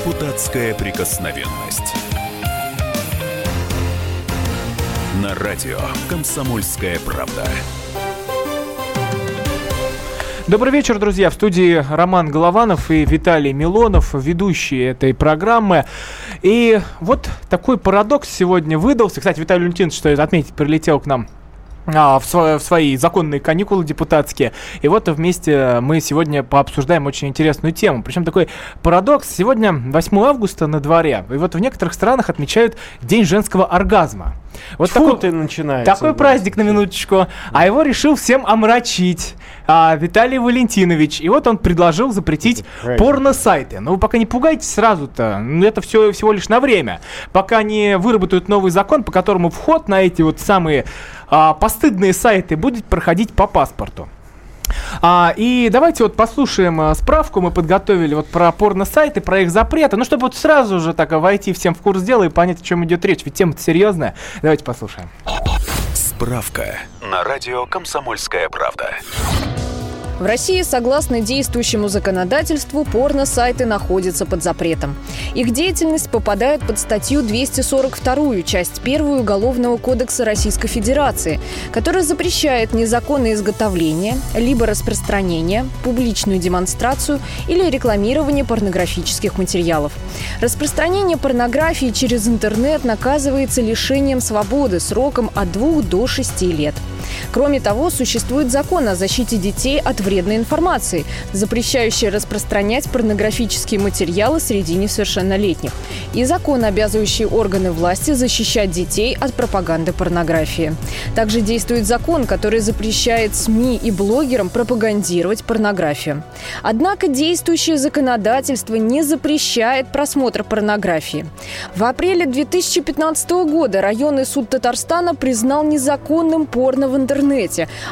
Депутатская прикосновенность. На радио «Комсомольская правда». Добрый вечер, друзья. В студии Роман Голованов и Виталий Милонов, ведущие этой программы. И вот такой парадокс сегодня выдался. Кстати, Виталий Валентинович, что отметить, прилетел к нам а, в, в свои законные каникулы депутатские. И вот вместе мы сегодня пообсуждаем очень интересную тему. Причем такой парадокс. Сегодня 8 августа на дворе. И вот в некоторых странах отмечают День женского оргазма. Вот Фу, такой, ты начинается. такой праздник на минуточку. А его решил всем омрачить а, Виталий Валентинович. И вот он предложил запретить порно-сайты. Но вы пока не пугайтесь сразу-то. Ну, Это все всего лишь на время. Пока не выработают новый закон, по которому вход на эти вот самые а, постыдные сайты будет проходить по паспорту. А, и давайте вот послушаем а, справку, мы подготовили вот про порно-сайты, про их запреты, ну чтобы вот сразу же так войти всем в курс дела и понять, о чем идет речь, ведь тема серьезная. Давайте послушаем. Справка на радио «Комсомольская правда». В России, согласно действующему законодательству, порно-сайты находятся под запретом. Их деятельность попадает под статью 242, часть 1 Уголовного кодекса Российской Федерации, которая запрещает незаконное изготовление, либо распространение, публичную демонстрацию или рекламирование порнографических материалов. Распространение порнографии через интернет наказывается лишением свободы сроком от 2 до 6 лет. Кроме того, существует закон о защите детей от вредной информации, запрещающий распространять порнографические материалы среди несовершеннолетних, и закон, обязывающий органы власти защищать детей от пропаганды порнографии. Также действует закон, который запрещает СМИ и блогерам пропагандировать порнографию. Однако действующее законодательство не запрещает просмотр порнографии. В апреле 2015 года районный суд Татарстана признал незаконным порно в интернете.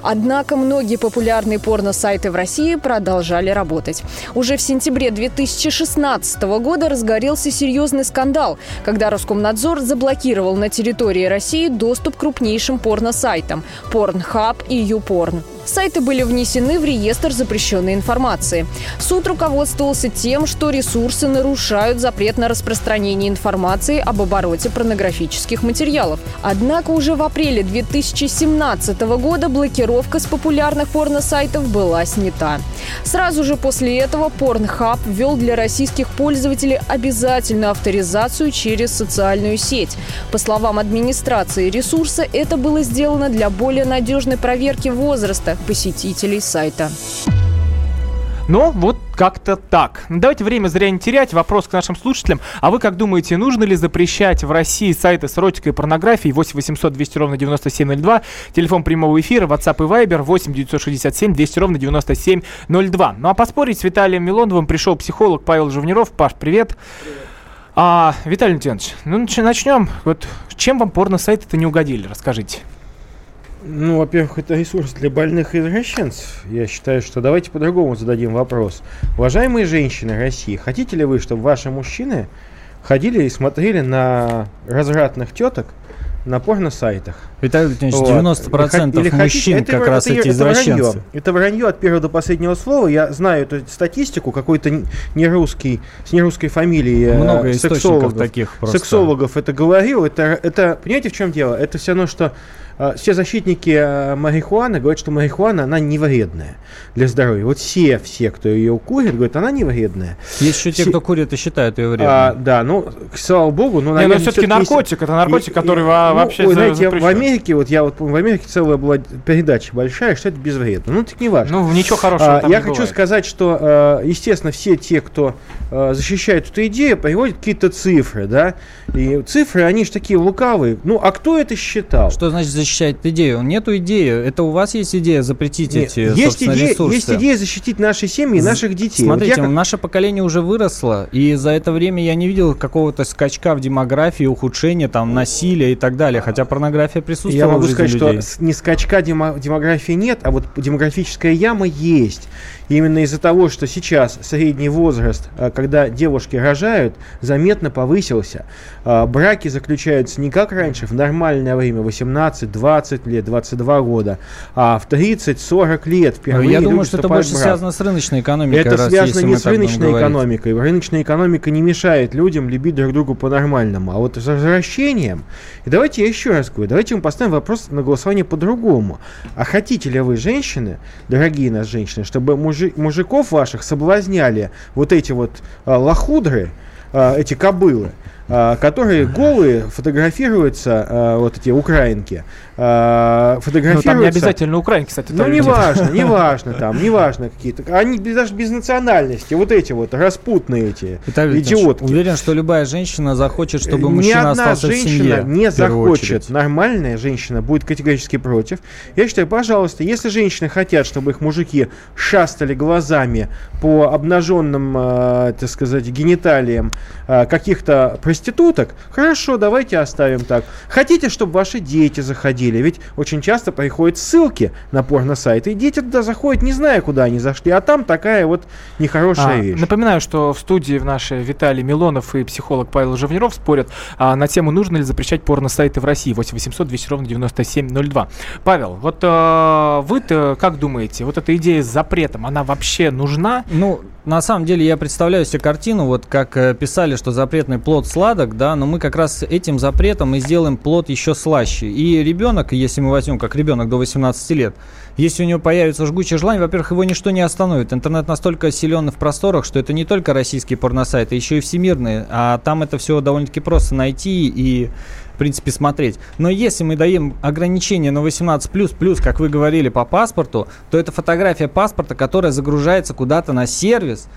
Однако многие популярные порно-сайты в России продолжали работать. Уже в сентябре 2016 года разгорелся серьезный скандал, когда Роскомнадзор заблокировал на территории России доступ к крупнейшим порно-сайтам – Pornhub и YouPorn. Сайты были внесены в реестр запрещенной информации. Суд руководствовался тем, что ресурсы нарушают запрет на распространение информации об обороте порнографических материалов. Однако уже в апреле 2017 года блокировка с популярных порно-сайтов была снята. Сразу же после этого Pornhub ввел для российских пользователей обязательную авторизацию через социальную сеть. По словам администрации ресурса, это было сделано для более надежной проверки возраста посетителей сайта. Ну, вот как-то так. Давайте время зря не терять. Вопрос к нашим слушателям. А вы как думаете, нужно ли запрещать в России сайты с эротикой и порнографией? 8 800 200 ровно 9702. Телефон прямого эфира, WhatsApp и Viber 8 967 200 ровно 9702. Ну а поспорить с Виталием Милоновым пришел психолог Павел Живниров. Паш, привет. Привет. А, Виталий Леонидович, ну начнем. Вот чем вам порно-сайты-то не угодили? Расскажите. Ну, во-первых, это ресурс для больных извращенцев. Я считаю, что давайте по-другому зададим вопрос. Уважаемые женщины России, хотите ли вы, чтобы ваши мужчины ходили и смотрели на развратных теток на порно-сайтах? Виталий Владимирович, вот. 90% или, мужчин это, как это, раз это, эти это извращенцы. Вранье. Это вранье от первого до последнего слова. Я знаю эту статистику, какой-то не русский, с нерусской фамилией Много сексологов, таких просто. сексологов это говорил. Это, это, понимаете, в чем дело? Это все равно, что все защитники а, марихуаны говорят, что марихуана, она не вредная для здоровья. Вот все, все, кто ее курит, говорят, она не вредная. Есть еще те, все... кто курит и считает ее вредной. А, да, ну, слава богу. Ну, наверное, все-таки наркотик, есть... это наркотик, который и, вообще ну, знаете, запрещен. в Америке, вот я вот в Америке целая была передача большая, что это безвредно. Ну, так не важно. Ну, ничего хорошего а, Я хочу бывает. сказать, что, естественно, все те, кто защищает эту идею, приводят какие-то цифры, да, и цифры, они же такие лукавые. Ну, а кто это считал? Что значит защищать идею? Нету идеи. Это у вас есть идея запретить Нет, эти, есть идея, ресурсы? Есть идея защитить наши семьи и наших детей. Смотрите, вот как... наше поколение уже выросло, и за это время я не видел какого-то скачка в демографии, ухудшения, там, насилия и так далее, хотя порнография присутствует Я могу сказать, людей. что не скачка демографии нет, а вот демографическая яма есть. Именно из-за того, что сейчас средний возраст, э, когда девушки рожают, заметно повысился. Э, браки заключаются не как раньше, в нормальное время 18, 20 лет, 22 года, а в 30-40 лет впервые Я думаю, что это больше брак. связано с рыночной экономикой. Это раз, связано не с рыночной говорить. экономикой. Рыночная экономика не мешает людям любить друг друга по-нормальному. А вот с возвращением... И давайте я еще раз говорю, давайте мы поставим вопрос на голосование по-другому. А хотите ли вы, женщины, дорогие нас женщины, чтобы мужи- мужиков ваших соблазняли вот эти вот а, лохудры, а, эти кобылы, а, которые голые фотографируются, а, вот эти украинки, Ну, фотографируются... там не обязательно украинки, кстати. Ну, не важно, не важно там, не важно какие-то. Они даже без национальности, вот эти вот распутные эти Виталий идиотки. Уверен, что любая женщина захочет, чтобы Ни мужчина одна остался в женщина семье. не в захочет, очередь. нормальная женщина будет категорически против. Я считаю, пожалуйста, если женщины хотят, чтобы их мужики шастали глазами по обнаженным, э, так сказать, гениталиям э, каких-то проституток, хорошо, давайте оставим так. Хотите, чтобы ваши дети заходили? Ведь очень часто приходят ссылки на порно-сайты, и дети туда заходят, не зная, куда они зашли, а там такая вот нехорошая А, вещь. Напоминаю, что в студии в нашей Виталий Милонов и психолог Павел Живниров спорят а, на тему, нужно ли запрещать порно-сайты в России. 8 800 200 ровно 9702. Павел, вот а, вы-то как думаете, вот эта идея с запретом, она вообще нужна? Ну, на самом деле я представляю себе картину, вот как э, писали, что запретный плод сладок, да, но мы как раз этим запретом и сделаем плод еще слаще. И ребенок, если мы возьмем как ребенок до 18 лет, если у него появится жгучее желание, во-первых, его ничто не остановит. Интернет настолько силен в просторах, что это не только российские порносайты, еще и всемирные, а там это все довольно-таки просто найти и в принципе, смотреть. Но если мы даем ограничение на 18+, плюс, как вы говорили, по паспорту, то это фотография паспорта, которая загружается куда-то на сервис,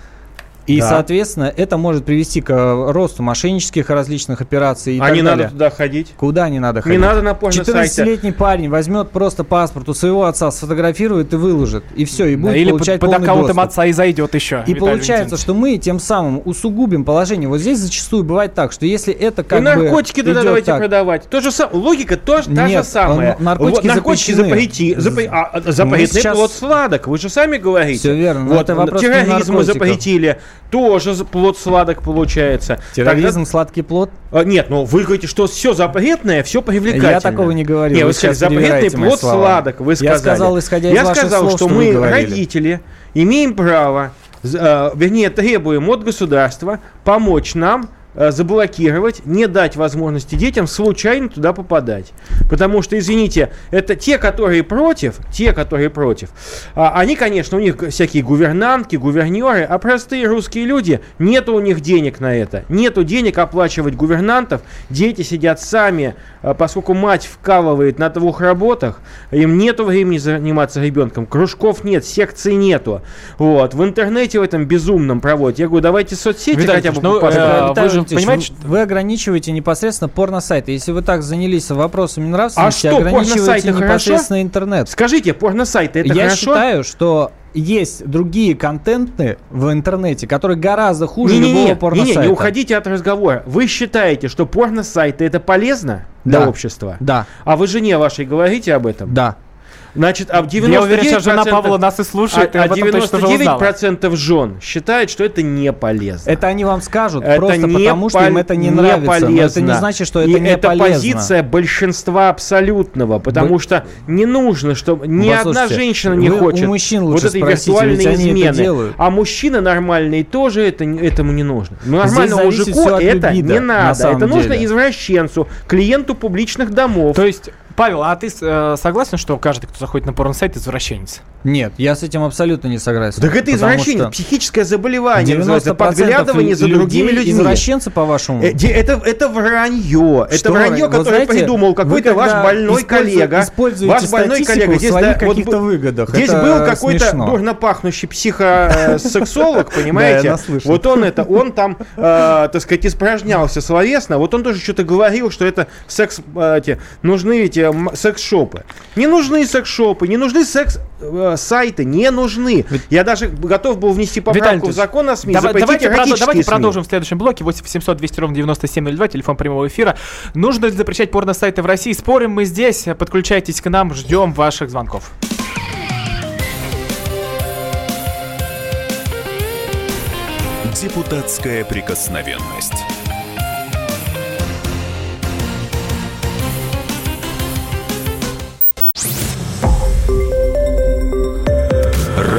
и, Да. соответственно, это может привести к э, росту мошеннических различных операций и а так не далее. надо туда ходить. Куда не надо ходить? Не надо на порно-сайте. 14-летний парень возьмет просто паспорт у своего отца, сфотографирует и выложит. И все, и будет Или под, получать под полный аккаунтом доступ. отца и зайдет еще. И Виталий получается, Валентинович. что мы тем самым усугубим положение. Вот здесь зачастую бывает так, что если это как и наркотики бы туда идет давайте так, продавать. То же самое. Логика тоже та же Нет, самая. наркотики Вот наркотики запрещены. запрети, запре- а, а, сейчас- плод сладок. Вы же сами говорите. Всё верно, но Вот, это вопрос терроризм запретили. Тоже плод сладок получается. терроризм, сладкий плод. Тогда- а, нет, ну вы говорите, что все запретное, все привлекательно. Я такого не говорил. Не, Вы вы сказали, запретный плод слова. сладок, вы Я сказали. сказал, исходя из Я ваших сказал, слов, что, что мы, говорили. родители, имеем право, э, вернее, требуем от государства помочь нам заблокировать, не дать возможности детям случайно туда попадать. Потому что, извините, это те, которые против, те, которые против, а, они, конечно, у них всякие гувернантки, гувернеры, а простые русские люди, нету у них денег на это. Нету денег оплачивать гувернантов, дети сидят сами, а, поскольку мать вкалывает на двух работах, им нету времени заниматься ребенком, кружков нет, секций нету. Вот. В интернете в этом безумном проводят. Я говорю, давайте соцсети Виталий хотя бы ну, э, вы же Валентинович, понимаете, вы, ограничиваете непосредственно порно-сайты. Если вы так занялись вопросами нравственности, А что, ограничиваете порно-сайты хорошо? непосредственно интернет. Скажите, порно-сайты это Я хорошо? считаю, что есть другие контенты в интернете, которые гораздо хуже Не-не-не, любого не, порно-сайта. не, не уходите от разговора. Вы считаете, что порно-сайты это полезно для Да. общества? Да, А вы жене вашей говорите об этом? да. Значит, а в 99%... Я уверен, жена Павла нас и слушает, а, а этом точно уже узнала. 99% жен считают, что это не полезно. Это они вам скажут Это просто не потому, что им это не, нравится. Но это не полезно. значит, что это И не это полезно. позиция большинства абсолютного, потому Вы- что не нужно, чтобы ни одна Послушайте, женщина не вы у хочет мужчин вот этой спросите, виртуальной это измены. А мужчина нормальный тоже это, не- этому не нужно. Ну, Нормальному мужику это либидо, не на надо. Это нужно деле. извращенцу, клиенту публичных домов. То есть, Павел, а ты э, согласен, что каждый, кто заходит на порно-сайт, извращенец? Нет, я с этим абсолютно не согласен. так это извращение, что психическое заболевание, называется, 90% подглядывание за другими людьми. Извращенцы, по-вашему? Э, де- Это, это вранье. Это Что вранье, вы- вот которое знаете, придумал какой-то ваш больной коллега. Ваш больной коллега. Здесь, да, вот выгодах. Здесь Это был какой-то дурно пахнущий психосексолог, Да, понимаете? Вот он это, он там, э, так сказать, испражнялся словесно. Вот он тоже что-то говорил, что это секс, э, эти, нужны эти секс-шопы. Не нужны секс-шопы, не нужны секс-сайты, не нужны. Я даже готов был внести поправку в закон о СМИ, Давай- давайте, продо- эротические давайте СМИ. продолжим в следующем блоке. 8 800 200 ровно 9702, телефон прямого эфира. Нужно ли запрещать порно-сайты в России? Спорим мы здесь. Подключайтесь к нам, ждем ваших звонков. Депутатская прикосновенность.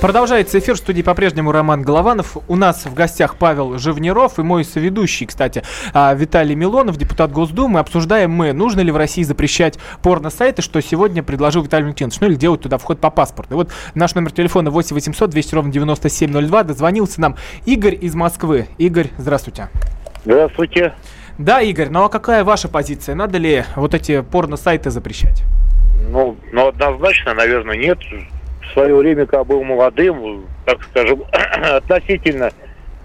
Продолжается эфир в студии по-прежнему Роман Голованов. У нас в гостях Павел Живниров и мой соведущий, кстати, а, Виталий Милонов, депутат Госдумы. Обсуждаем мы, нужно ли в России запрещать порно-сайты, что сегодня предложил Виталий Валентинович. Ну или делать туда вход по паспорту. И вот наш номер телефона 8 800 200 ровно 9702. Дозвонился нам Игорь из Москвы. Игорь, здравствуйте. Здравствуйте. Да, Игорь, ну а какая ваша позиция? Надо ли вот эти порно-сайты запрещать? Ну, ну, однозначно, наверное, нет в свое время, когда был молодым, так скажем, относительно,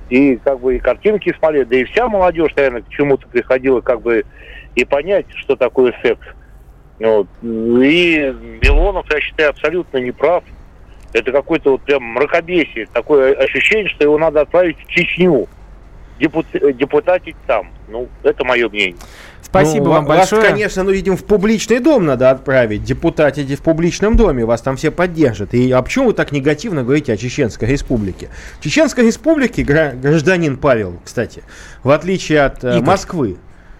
и как бы и картинки смотрели, да и вся молодежь, наверное, к чему-то приходила как бы и понять, что такое секс. Вот. И Милонов, я считаю, абсолютно не прав. Это какой-то вот прям мракобесие, такое ощущение, что его надо отправить в Чечню, депут, депутатить там. Ну, это мое мнение. Спасибо ну, вам большое. Вас, конечно, ну, видимо, в публичный дом надо отправить. Депутатите в публичном доме, вас там все поддержат. И а почему вы так негативно говорите о Чеченской республике? Чеченской республике, гражданин Павел, кстати, в отличие от э, Москвы,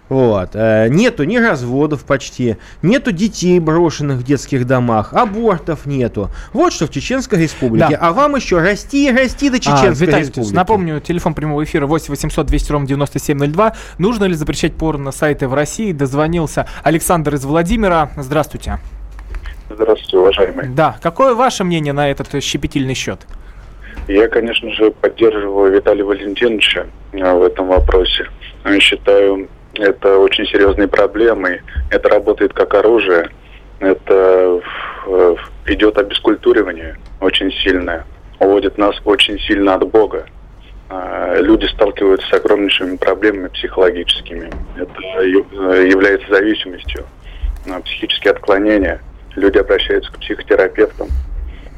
вот. Э, нету ни разводов почти, нету детей брошенных в детских домах, абортов нету. Вот что в Чеченской республике. Да. А вам еще расти и расти до а, Чеченской а, республики. Напомню, телефон прямого эфира 8 800 200 ровно 9702. Нужно ли запрещать порно сайты в России? Дозвонился Александр из Владимира. Здравствуйте. Здравствуйте, уважаемый. Да. Какое ваше мнение на этот щепетильный счет? Я, конечно же, поддерживаю Виталия Валентиновича э, в этом вопросе. Считаю, это очень серьезные проблемы. Это работает как оружие. Это идет обескультуривание очень сильное. Уводит нас очень сильно от Бога. А, люди сталкиваются с огромнейшими проблемами психологическими. Это э, является зависимостью, психические отклонения. Люди обращаются к психотерапевтам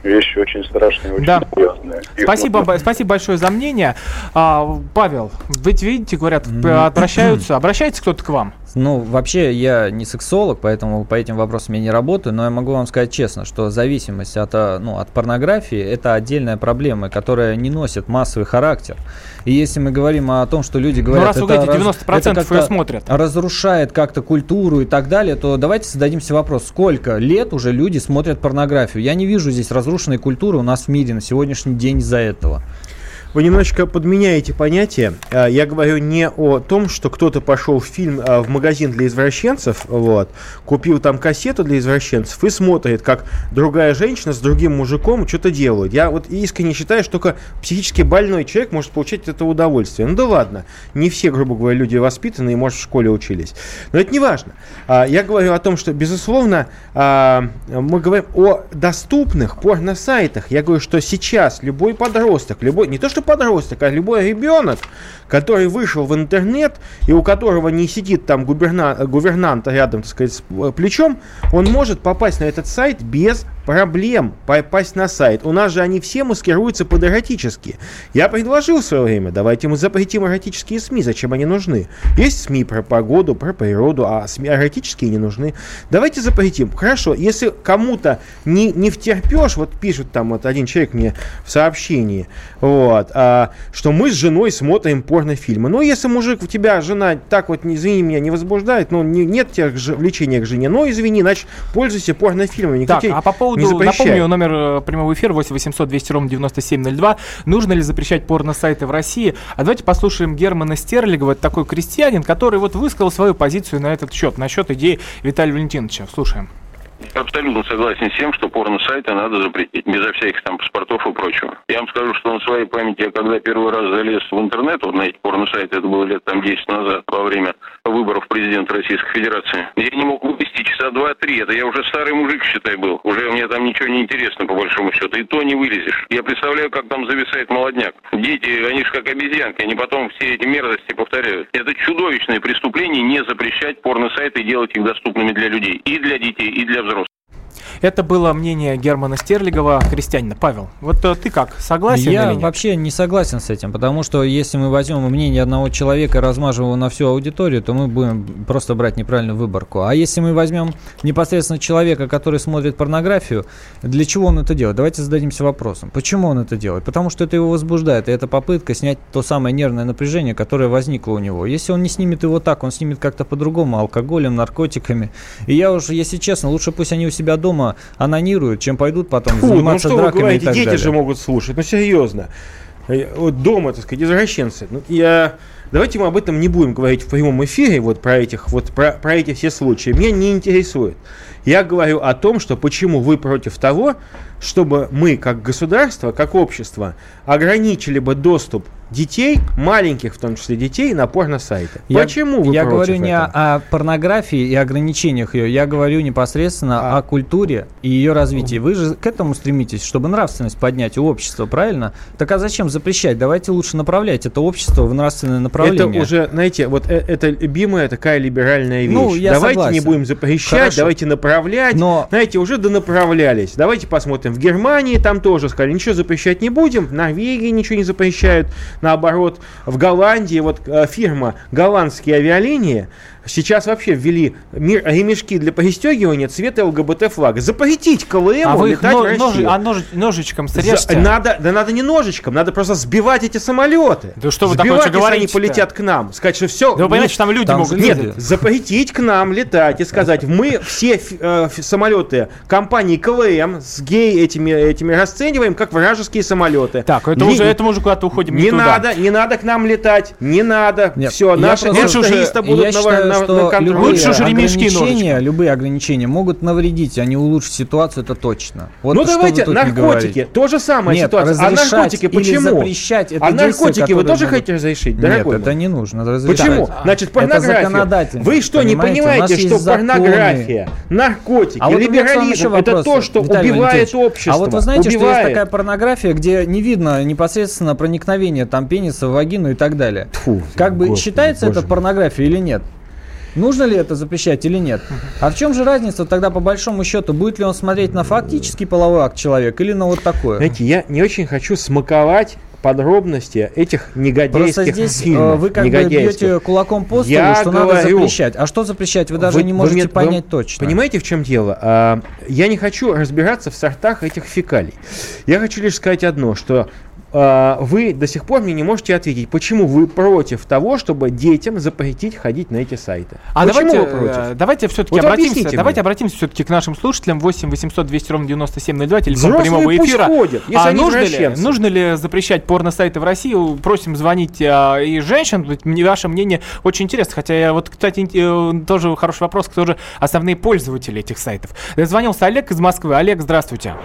вещи очень страшные, очень да. серьезные. спасибо, нужно... спасибо большое за мнение. А, Павел, ведь видите, говорят, обращаются, обращается кто-то к вам? Ну, вообще, я не сексолог, поэтому по этим вопросам я не работаю, но я могу вам сказать честно, что зависимость от, а, ну, от порнографии – это отдельная проблема, которая не носит массовый характер. И если мы говорим о том, что люди говорят, ну, раз вы говорите, 90% это ее смотрят. разрушает как-то культуру и так далее, то давайте зададимся вопрос, сколько лет уже люди смотрят порнографию? Я не вижу здесь разрушенной культуры у нас в мире на сегодняшний день из-за этого. Вы немножечко подменяете понятие. А, я говорю не о том, что кто-то пошел в фильм а, в магазин для извращенцев, вот, купил там кассету для извращенцев и смотрит, как другая женщина с другим мужиком что-то делают. Я вот искренне считаю, что только психически больной человек может получать это удовольствие. Ну да ладно, не все, грубо говоря, люди воспитанные, может, в школе учились. Но это не важно. А, я говорю о том, что, безусловно, мы говорим о доступных порно-сайтах. Я говорю, что сейчас любой подросток, любой, не то что подросток, а любой ребенок, который вышел в интернет и у которого не сидит там губерна, гувернант рядом, так сказать, с плечом, он может попасть на этот сайт без проблем попасть на сайт. У нас же они все маскируются под эротические. Я предложил в свое время, давайте мы запретим эротические СМИ, зачем они нужны? Есть СМИ про погоду, про природу, а СМИ эротические не нужны. Давайте запретим. Хорошо, если кому-то не, не втерпешь, вот пишет там вот один человек мне в сообщении, вот, а, что мы с женой смотрим порнофильмы. Ну, если мужик, у тебя жена так вот, извини меня, не возбуждает, ну, не, нет тех же влечения к жене, ну, извини, значит, пользуйся порнофильмами. Никакие, так, а по поводу, не напомню, номер э, прямого эфира 8 800 200 ровно 9702. Нужно ли запрещать порно-сайты в России? А давайте послушаем Германа Стерлигова, это такой крестьянин, который вот высказал свою позицию на этот счет, на счет идеи Виталия Валентиновича. Слушаем. Абсолютно согласен с тем, что порно-сайты надо запретить, безо всяких там паспортов и прочего. Я вам скажу, что на своей памяти, я когда первый раз залез в интернет, вот на эти порно-сайты, это было лет там 10 назад, во время выборов президента Российской Федерации, я не мог вывести часа два-три. Это я уже старый мужик, считай, был. Уже мне там ничего не интересно, по большому счету. И то не вылезешь. Я представляю, как там зависает молодняк. Дети, они же как обезьянки, они потом все эти мерзости повторяют. Это чудовищное преступление не запрещать порно-сайты и делать их доступными для людей. И для детей, и для взрослых. Это было мнение Германа Стерлигова, крестьянина. Павел, вот э, ты как, согласен Я вообще не согласен с этим, потому что если мы возьмем мнение одного человека и размажем его на всю аудиторию, то мы будем просто брать неправильную выборку. А если мы возьмем непосредственно человека, который смотрит порнографию, для чего он это делает? Давайте зададимся вопросом. Почему он это делает? Потому что это его возбуждает, и это попытка снять то самое нервное напряжение, которое возникло у него. Если он не снимет его так, он снимет как-то по-другому, алкоголем, наркотиками. И я уже, если честно, лучше пусть они у себя дома анонируют, чем пойдут потом Фу, ну заниматься что вы драками и говорите, так дети далее. же могут слушать. Ну, серьезно. Э, Вот дома, так сказать, извращенцы. Ну, я... Давайте мы об этом не будем говорить в прямом эфире, вот про этих, вот про, про эти все случаи. Меня не интересует. Я говорю о том, что почему вы против того, чтобы мы, как государство, как общество, ограничили бы доступ детей, маленьких в том числе детей, на порно-сайты. Я- Почему вы Я говорю не этого? о, о порнографии и ограничениях ее, я говорю непосредственно А. о культуре и ее развитии. Вы же к этому стремитесь, чтобы нравственность поднять у общества, правильно? Так а зачем запрещать? Давайте лучше направлять это общество в нравственное направление. Это уже, знаете, вот э- это любимая такая либеральная вещь. Ну, я давайте согласен. не будем запрещать, Хорошо. давайте направлять. Но- Знаете, уже донаправлялись. Давайте посмотрим. В Германии там тоже сказали, ничего запрещать не будем. В Норвегии ничего не запрещают. Наоборот, в Голландии вот э, фирма «Голландские авиалинии» сейчас вообще ввели мир, ремешки для пристегивания цвета ЛГБТ-флага. Запретить КЛМ А вы их летать но- в Россию. ножи- а нож- ножичком За- срежьте. надо, да надо не ножичком, надо просто сбивать эти самолеты. Да что вы такое, Сбивать, что если они говорите-то? полетят к нам. Сказать, что все. Да вы понимаете, что там люди Там могут Нет, люди. запретить к нам летать и сказать, мы все э, самолеты компании КВМ с гей этими, этими расцениваем как вражеские самолеты. Так, это Не- уже, это мы уже куда-то уходим не, не туда. надо, не надо к нам летать, не надо. Нет, все, наши просто- Лучше уже- будут я на, считаю, на- что на любые Лучше ремешки ограничения, любые ограничения могут навредить, а не улучшить ситуацию, это точно. Вот ну давайте, наркотики, то же самое Нет, ситуация. А разрешать наркотики или почему? запрещать это а наркотики вы тоже могут- хотите разрешить, Нет, дорогой это мой? не нужно разрешать. Почему? Значит, Это порнография. Вы что, не понимаете? Что порнография, наркотики, А вот либерализм это то, что Виталий убивает общество. А вот вы знаете, что есть такая порнография, где не видно непосредственно проникновение там пениса в вагину и так далее. Как бы господи, считается боже это мой. порнографией или нет? Нужно ли это запрещать или нет? А в чем же разница тогда по большому счету? Будет ли он смотреть на фактический половой акт человека или на вот такое? Знаете, я не очень хочу смаковать подробности этих негодяйских Просто здесь э, фильмов. вы как бы бьете кулаком по столу, Я что надо говорю, запрещать. А что запрещать? Вы даже Вы- не вы можете вы понять точно. Понимаете, в чем дело? А, я не хочу разбираться в сортах этих фекалий. Я хочу лишь сказать одно, что вы до сих пор мне не можете ответить, почему вы против того, чтобы детям запретить ходить на эти сайты. А почему давайте, вы против? э, давайте все-таки Вот обратимся, давайте мне. обратимся все-таки к нашим слушателям 8 800 200 ровно 9702, телефон Взрослые прямого эфира. ходят, если а нужно ли, нужно ли запрещать порно-сайты в России? Просим звонить а, и женщин. Мне ваше мнение очень интересно. Хотя я вот, кстати, э, тоже хороший вопрос, кто же основные пользователи этих сайтов. Дозвонился Олег из Москвы. Олег, здравствуйте.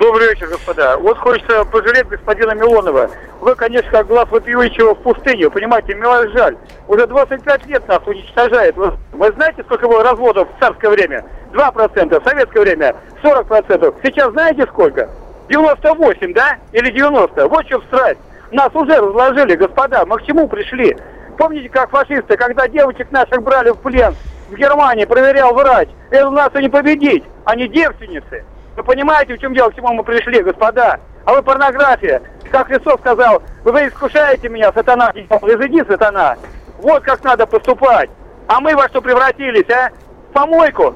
Добрый вечер, господа. Вот хочется пожалеть господина Милонова. Вы, конечно, как глаз вопиющего в пустыню. Понимаете, вас жаль. Уже 25 лет нас уничтожает. Вы, вы знаете, сколько было разводов в царское время? 2%, в советское время 40%. Сейчас знаете сколько? 98, да? Или 90? Вот чем страсть. Нас уже разложили, господа. Мы к чему пришли? Помните, как фашисты, когда девочек наших брали в плен в Германии, проверял врач, это нас и не победить. Они девственницы. Вы понимаете, в чем дело, к чему мы пришли, господа? А вы порнография. Как Христос сказал, вы искушаете меня, сатана, изыди, сатана. Вот как надо поступать. А мы во что превратились, а? В помойку.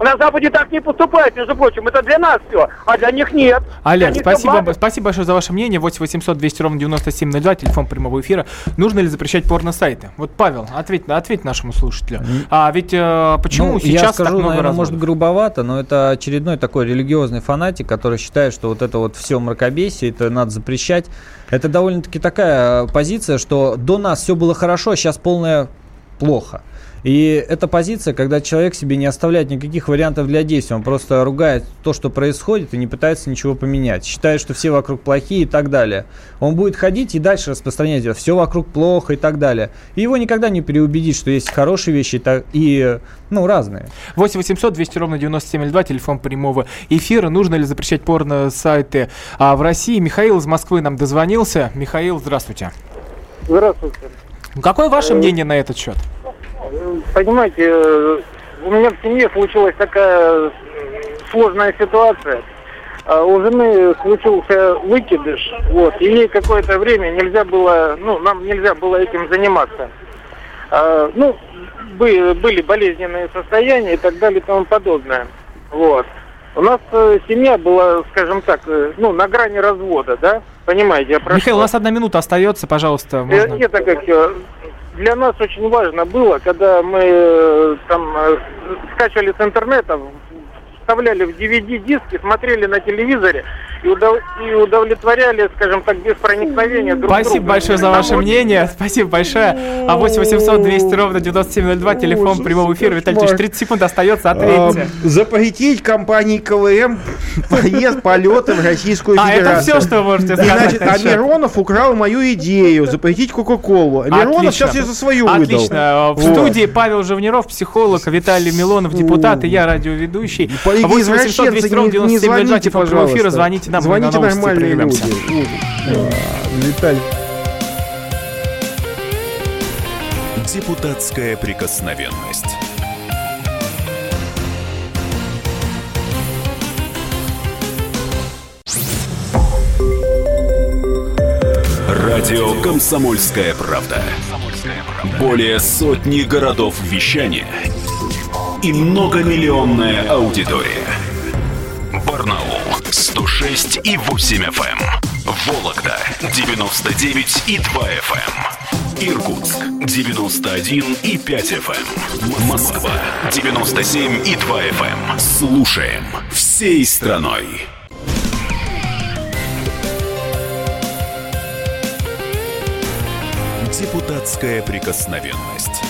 На Западе так не поступают, между прочим. Это для нас все, а для них нет. Олег, них спасибо, спасибо большое за ваше мнение. 8 800 200 ровно 9702, телефон прямого эфира. Нужно ли запрещать порно-сайты? Вот, Павел, ответь, ответь нашему слушателю. А ведь э, почему Ну, сейчас я скажу, так много наверное, разводов? может грубовато, но это очередной такой религиозный фанатик, который считает, что вот это вот все мракобесие, это надо запрещать. Это довольно-таки такая позиция, что до нас все было хорошо, а сейчас полная плохо. И эта позиция, когда человек себе не оставляет никаких вариантов для действия, он просто ругает то, что происходит, и не пытается ничего поменять. Считает, что все вокруг плохие и так далее. Он будет ходить и дальше распространять это. Все вокруг плохо и так далее. И его никогда не переубедить, что есть хорошие вещи и, так- и ну, разные. 8 800 200 ровно 9702, телефон прямого эфира. Нужно ли запрещать порно-сайты а, в России? Михаил из Москвы нам дозвонился. Михаил, здравствуйте. Здравствуйте. Какое ваше мнение на этот счет? Понимаете, э, у меня в семье случилась такая сложная ситуация. А У жены случился выкидыш, вот, и ей какое-то время нельзя было, ну, нам нельзя было этим заниматься. А, ну, были, болезненные состояния и так далее и тому подобное. Вот. У нас э, семья была, скажем так, э, ну, на грани развода, да? Понимаете, я прошу Михаил, у нас одна минута остается, пожалуйста. Можно? Это как для нас очень важно было, когда мы э, там э, скачивали с интернета, вставляли в DVD-диски, смотрели на телевизоре и, удов- и удовлетворяли, скажем так, без проникновения друг Спасибо друга. большое за ваше Вот. мнение. Спасибо большое. А 8 800 200 ровно 9702, телефон Ужас, прямого эфира. Виталий Ильич, кошмар. 30 секунд остается, А, ответьте. запретить компании КВМ поезд полеты в Российскую А, Федерацию. это все, что вы можете сказать? значит, а Миронов украл мою идею запретить Кока-Колу. А Миронов сейчас я за свою выдал. Отлично. В Вот. студии Павел Живниров, психолог, Виталий Милонов, депутат, и я радиоведущий. По 8 800 200 извращенцы, ровно не, не 9702, звоните, телефон эфира, звоните нам, Звоните на новости нормальные прервемся. люди. Ужас. Виталий. Депутатская прикосновенность. Радио «Комсомольская правда». Более сотни городов вещания и многомиллионная аудитория. Барнаул 106 и 8 FM. Вологда 99 и 2 FM. Иркутск 91 и 5 FM. Москва 97 и 2 FM. Слушаем всей страной. Депутатская прикосновенность.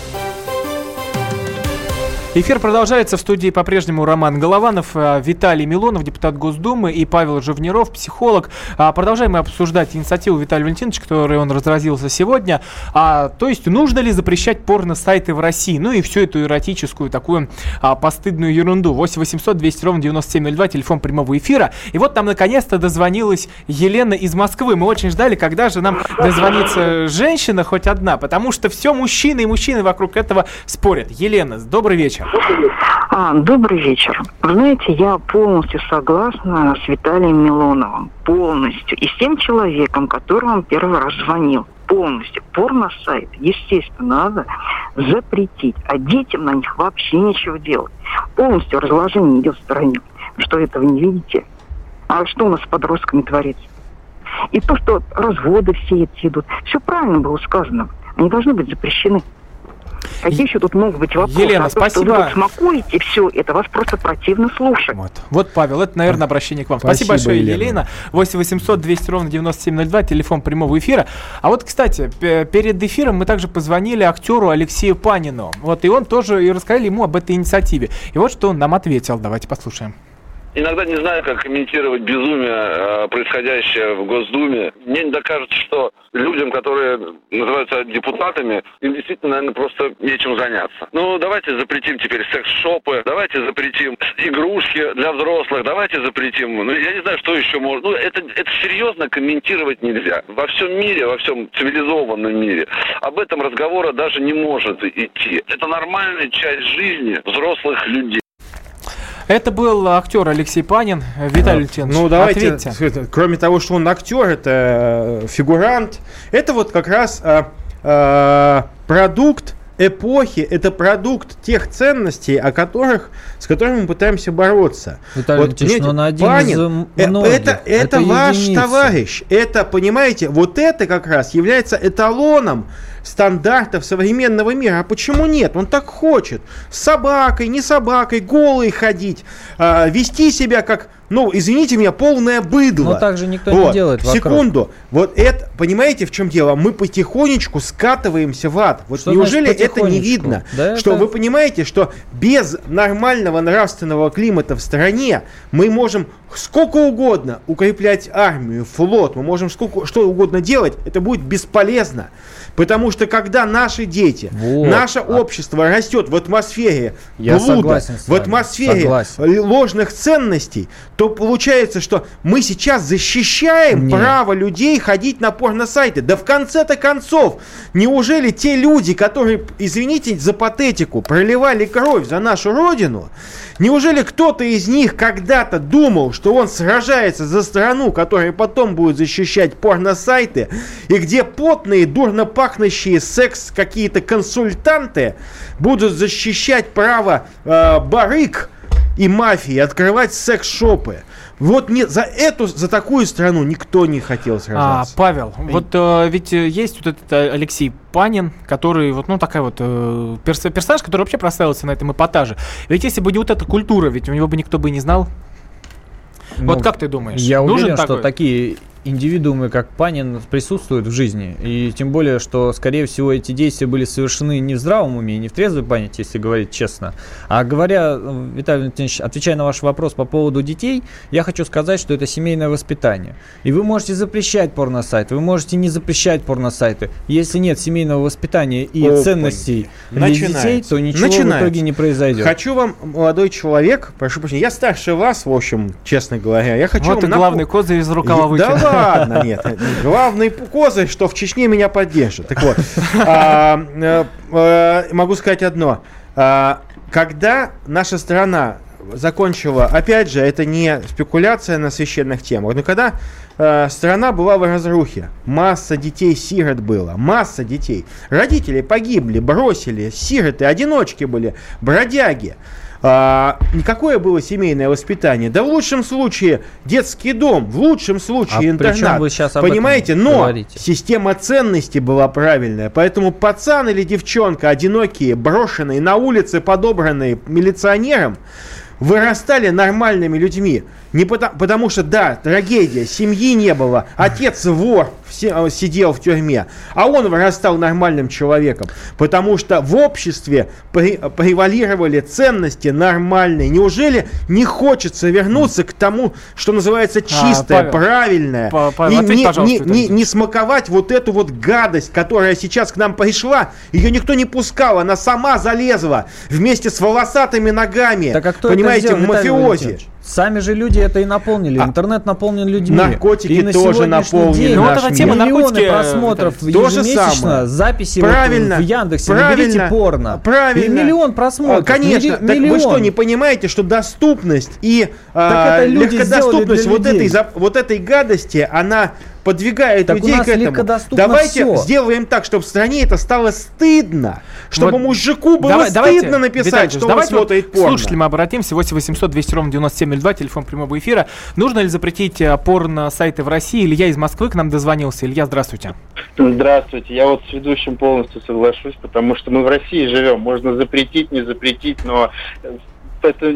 Эфир продолжается. В студии по-прежнему Роман Голованов, э, Виталий Милонов, депутат Госдумы, и Павел Живниров, психолог. А, Продолжаем мы обсуждать инициативу Виталия Валентиновича, которой он разразился сегодня. А, то есть, нужно ли запрещать порно-сайты в России? Ну и всю эту эротическую, такую а, постыдную ерунду. 8 800 200 ровно 9702, телефон прямого эфира. И вот нам наконец-то дозвонилась Елена из Москвы. Мы очень ждали, когда же нам дозвонится женщина хоть одна, потому что все мужчины и мужчины вокруг этого спорят. Елена, добрый вечер. А, добрый вечер. Вы знаете, я полностью согласна с Виталием Милоновым. Полностью. И с тем человеком, который вам первый раз звонил. Полностью. Порно-сайт, естественно, надо запретить. А детям на них вообще нечего делать. Полностью разложение идет в стороне. Что этого не видите? А что у нас с подростками творится? И то, что разводы все эти идут. Все правильно было сказано. Они должны быть запрещены. Какие еще тут могут быть вопросы? Елена, а то, что спасибо. вы тут смакуете все это, вас просто противно слушать. Вот. вот, Павел, это, наверное, обращение к вам. Спасибо, Спасибо, большое, Елена. Елена. 8 800 200 ровно 9702, телефон прямого эфира. А вот, кстати, перед эфиром мы также позвонили актеру Алексею Панину. Вот, и он тоже и рассказали ему об этой инициативе. И вот что он нам ответил. Давайте послушаем. Иногда не знаю, как комментировать безумие, э, происходящее в Госдуме. Мне иногда кажется, что людям, которые называются депутатами, им действительно, наверное, просто нечем заняться. Ну, давайте запретим теперь секс-шопы, давайте запретим игрушки для взрослых, давайте запретим. Ну, я не знаю, что еще можно. Ну, это, это серьезно комментировать нельзя. Во всем мире, во всем цивилизованном мире об этом разговора даже не может идти. Это нормальная часть жизни взрослых людей. Это был актер Алексей Панин. Виталий Валентинович, Ну, давайте, ответьте. это, кроме того, что он актер, это э, фигурант, это вот как раз э, э, продукт эпохи, это продукт тех ценностей, о которых, с которыми мы пытаемся бороться. Виталий Валентинович, понимаете, но он один Панин, из э, многих. Это, это, Это ваш единица. товарищ, это, понимаете, вот это как раз является эталоном стандартов современного мира. А почему нет? Он так хочет. С собакой, не собакой, голый ходить, а, вести себя как ну, извините меня, полное быдло. Но так же никто не делает вокруг. Секунду. Вот это, понимаете, в чем дело? Мы потихонечку скатываемся в ад. Вот Что неужели это не видно? Да что это- вы понимаете, что без нормального нравственного климата в стране мы можем сколько угодно укреплять армию, флот, мы можем сколько, что угодно делать, это будет бесполезно. Потому что когда наши дети, Вот. наше А- общество растет в атмосфере Я блуда, в атмосфере согласен. ложных ценностей, то получается, что мы сейчас защищаем Нет. право людей ходить на порносайты. Да в конце-то концов, неужели те люди, которые, извините за патетику, проливали кровь за нашу родину, неужели кто-то из них когда-то думал, что он сражается за страну, которая потом будет защищать порносайты, и где потные, дурно пахнущие секс какие-то консультанты будут защищать право э, барыг и мафии открывать секс-шопы. Вот не, за эту, за такую страну никто не хотел А, сражаться. Павел, вот э, ведь э, есть вот этот э, Алексей Панин, который вот, ну, такая вот э, перс- персонаж, который вообще прославился на этом эпатаже. Ведь если бы не вот эта культура, ведь у него бы никто бы и не знал. вот Ну, как ты думаешь? Я нужен уверен, что такой? такие индивидуумы, как Панин, присутствуют в жизни. И тем более, что, скорее всего, эти действия были совершены не в здравом уме, не в трезвой памяти, если говорить честно. А говоря, э, Виталий Валентинович, отвечая на ваш вопрос по поводу детей, я хочу сказать, что это семейное воспитание. И вы можете запрещать порносайты, вы можете не запрещать порносайты. Если нет семейного воспитания и Опаньки. ценностей для детей, то ничего в Начинается. итоге не произойдет. Хочу вам, молодой человек, прошу прощения, я старше вас, в общем, честно говоря, я хочу Вот и вам напо- главный козырь из рукава. Да ладно, нет. Главный козырь, что в Чечне меня поддержит. Так вот, а, э, э, могу сказать одно. А, Когда наша страна закончила, опять же, это не спекуляция на священных темах, но когда э, страна была в разрухе, масса детей-сирот было, масса детей. Родители погибли, бросили, сироты, одиночки были, бродяги. А, никакое было семейное воспитание. Да в лучшем случае детский дом, в лучшем случае А интернат. вы щас об этом Понимаете, но говорите? система ценностей была правильная. Поэтому пацан или девчонка, одинокие, брошенные на улице, подобранные милиционером, вырастали нормальными людьми. Не потому, потому что, да, трагедия, семьи не было, отец вор сидел в тюрьме, а он вырастал нормальным человеком. Потому что в обществе пре- превалировали ценности нормальные. Неужели не хочется вернуться к тому, что называется чистое, А, Павел, правильное, Па- Павел, и ответь, не, пожалуйста, не- не- не смаковать вот эту вот гадость, которая сейчас к нам пришла, ее никто не пускал, она сама залезла вместе с волосатыми ногами, Так а кто понимаете, это сделал, мафиози. Валентинович? Сами же люди это и наполнили. А Интернет наполнен людьми. наркотики и на тоже наполнены день Ну, вот наш эта тема миллионы наркотики, просмотров то же ежемесячно, самое. записи вот Правильно, в Яндексе, правильно, наберите порно. правильно. И миллион просмотров. А, Конечно, Милли- так вы миллион. что, не понимаете, что доступность и а, Так это люди легкодоступность вот этой, людей. вот этой гадости, она подвигает Так у людей нас к этому. легкодоступно Давайте всё. сделаем так, чтобы в стране это стало стыдно. Чтобы Вот мужику было Давай- давайте, стыдно Виталий написать, Ильич, что он давайте вот смотрит к порно. слушателям обратимся. 8 800 200 ровно 9702, телефон прямого эфира. Нужно ли запретить э, порно-сайты в России? Илья из Москвы к нам дозвонился. Илья, здравствуйте. Здравствуйте. Я вот с ведущим полностью соглашусь, потому что мы в России живем. Можно запретить, не запретить, но это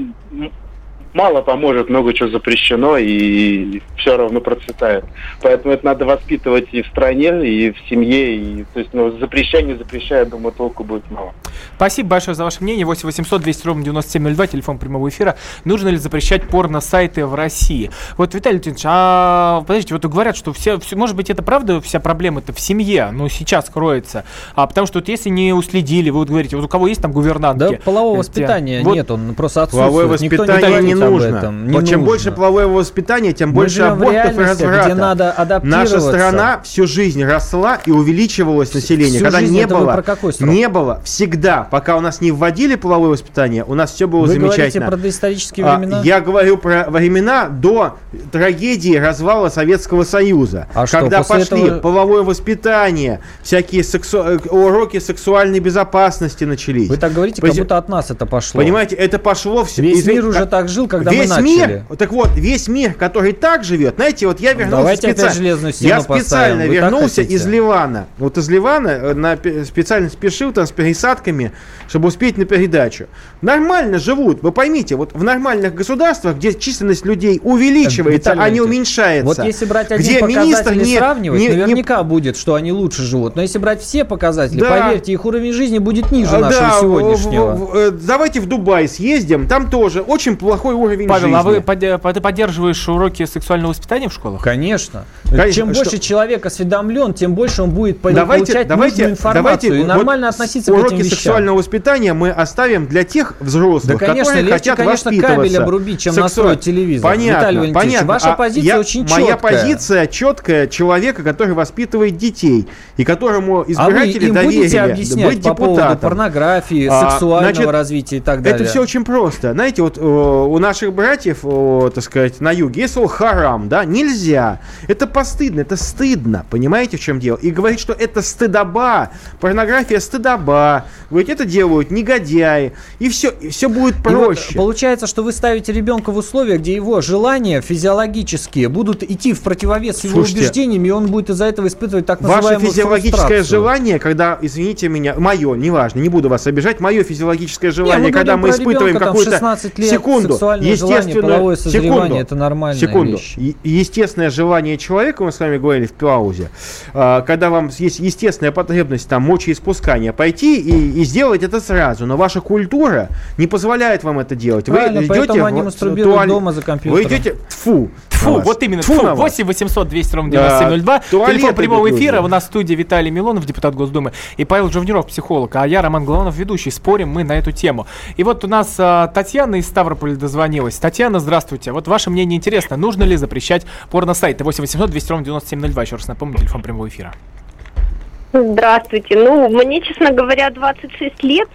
мало поможет, много чего запрещено и все равно процветает. Поэтому это надо воспитывать и в стране, и в семье. И, то есть, ну, запрещай, не запрещай, я думаю, толку будет мало. Спасибо большое за ваше мнение. 8 800 200 ровно 9702, телефон прямого эфира. Нужно ли запрещать порно-сайты в России? Вот, Виталий Леонидович, а подождите, вот говорят, что все, все- может быть, это правда вся проблема-то в семье, ну, сейчас кроется. А потому что вот если не уследили, вы вот говорите, вот у кого есть там гувернантки? Да полового э, воспитания вот нет, он просто отсутствует. Половое Никто воспитание не говорит об нужно. этом, не чем нужно. больше полового воспитания, тем Мы больше абортов и разврата. где надо адаптироваться. Наша страна всю жизнь росла и увеличивалось население. всю Когда не вы было, не было всегда, пока у нас не вводили половое воспитание, у нас все было Вы замечательно. про доисторические А, времена? Я говорю про времена до трагедии развала Советского Союза. А что, когда после пошли этого- половое воспитание, всякие сексу- э, уроки сексуальной безопасности начались. Вы так говорите, Пози- как будто от нас это пошло. Понимаете, это пошло все. Весь мир уже так жил жил, когда весь мы мир, начали. так вот, весь мир, который так живет, знаете, вот я вернулся Давайте опять специально, железную стену я специально поставим. Вернулся из Ливана, вот из Ливана э, на, пе- специально спешил там с пересадками, чтобы успеть на передачу. Нормально живут, вы поймите, вот в нормальных государствах, где численность людей увеличивается, Виталий а не уменьшается. Вот если брать один где показатель не- сравнивать, не- не наверняка будет, что они лучше живут. Но если брать все показатели, Да. поверьте, их уровень жизни будет ниже нашего да, сегодняшнего. в- в- э, давайте в Дубай съездим, там тоже очень плохой уровень Павел, жизни. а вы подде- ты поддерживаешь уроки сексуального воспитания в школах? Конечно. Конечно, Чем что- больше человек осведомлен, тем больше он будет Давайте, получать давайте, нужную информацию давайте и вот нормально с- относиться к уроки этим вещам. сексуального воспитания мы оставим для тех взрослых, Да, конечно, которые легче, хотят конечно, воспитываться. кабель обрубить, чем Сексуаль- настроить телевизор. Понятно, Виталий Валентинович, понятно. ваша А позиция я- очень Моя четкая. позиция четкая человека, который воспитывает детей и которому А вы избиратели им доверили будете объяснять быть по поводу депутатом. порнографии, А, сексуального значит, развития и так далее? Это все очень просто. Знаете, вот э, у наших братьев, э, так сказать, на юге есть слово харам, да, нельзя. Это постыдно, это стыдно, понимаете, в чем дело? И говорить, что это стыдоба, порнография стыдоба, говорить, это делают негодяи, и все, и все будет И вот проще. получается, что вы ставите ребенка в условия, где его желания физиологические будут идти в противовес его Слушайте, убеждениям, и он будет из-за этого испытывать так Ваше называемую физиологическое фрустрацию. желание, когда, извините меня, мое, неважно, не буду вас обижать, мое физиологическое желание, мы когда говорим мы про испытываем ребенка, там, какую-то 16 лет, секунду, сексуальное желание, половое созревание, это нормальная секунду, вещь. Е- естественное желание человека, мы с вами говорили в паузе, а, когда вам есть естественная потребность там мочеиспускания, пойти и, и сделать это сразу, но ваша культура не позволяет вам это делать. Правильно, вы идете они в мастурбируют туалет- дома за компьютером. Вы идете, фу, Фу, вот именно, фу, фу, на вас. 8 800 200 ровно Да, 9702. туалеты Телефон прямого эфира. У нас в студии Виталий Милонов, депутат Госдумы, и Павел Жовниров, психолог. А я, Роман Главанов, ведущий. Спорим мы на эту тему. И вот у нас а, Татьяна из Ставрополя дозвонилась. Татьяна, здравствуйте. Вот ваше мнение интересно. Нужно ли запрещать порно-сайты? 8 800 200 ровно 9702. Еще раз напомню, телефон прямого эфира. Здравствуйте. Ну, мне, честно говоря, 26 лет.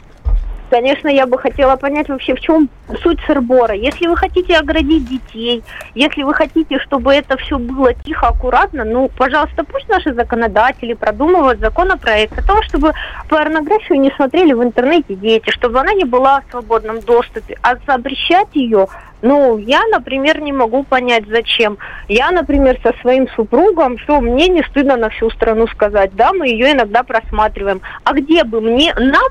Конечно, я бы хотела понять вообще, в чем суть сырбора. Если вы хотите оградить детей, если вы хотите, чтобы это все было тихо, аккуратно, ну, пожалуйста, пусть наши законодатели продумывают законопроект о том, чтобы порнографию не смотрели в интернете дети, чтобы она не была в свободном доступе. А запрещать ее, ну, я, например, не могу понять, зачем. Я, например, со своим супругом, что мне не стыдно на всю страну сказать, да, мы ее иногда просматриваем. А где бы мне, нам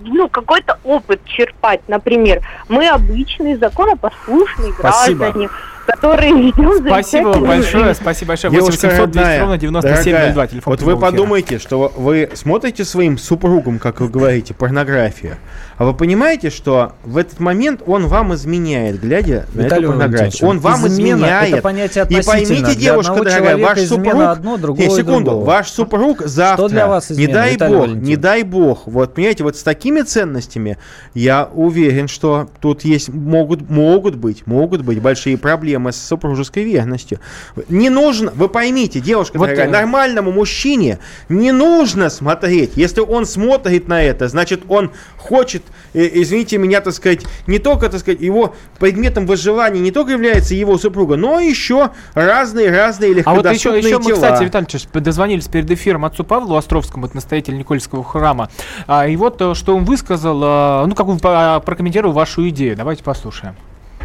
ну, какой-то опыт черпать, например. Мы обычные законопослушные Спасибо. граждане, которые ведем Спасибо вам большое. Спасибо большое. 8 Девушка 800 200 родная, ровно 9702. дорогая, Телефон вот вы подумайте, что вы смотрите своим супругом, как вы говорите, порнографию, а вы понимаете, что в этот момент он вам изменяет, глядя на Виталий эту порнографию. Он вам измена изменяет. это понятие И относительно. поймите, Для девушка одного дорогая, человека ваш супруг... одно, другого Не, и секунду, другого. ваш супруг завтра, для вас не измена, дай Виталий бог, Валентинович? не дай бог, вот понимаете, вот с такими ценностями, я уверен, что тут есть, могут, могут быть, могут быть большие проблемы с супружеской верностью. Не нужно, вы поймите, девушка Вот, дорогая, нормальному мужчине не нужно смотреть. Если он смотрит на это, значит, он хочет, э, извините меня, так сказать, не только, так сказать, его предметом выживания не только является его супруга, но еще разные-разные А вот еще, легкодоступные еще мы, тела. кстати, Виталий дозвонились перед эфиром отцу Павлу Островскому, это настоятель Никольского храма. А, и вот э, что он высказал, э, ну, как он по- прокомментировал вашу идею. Давайте послушаем.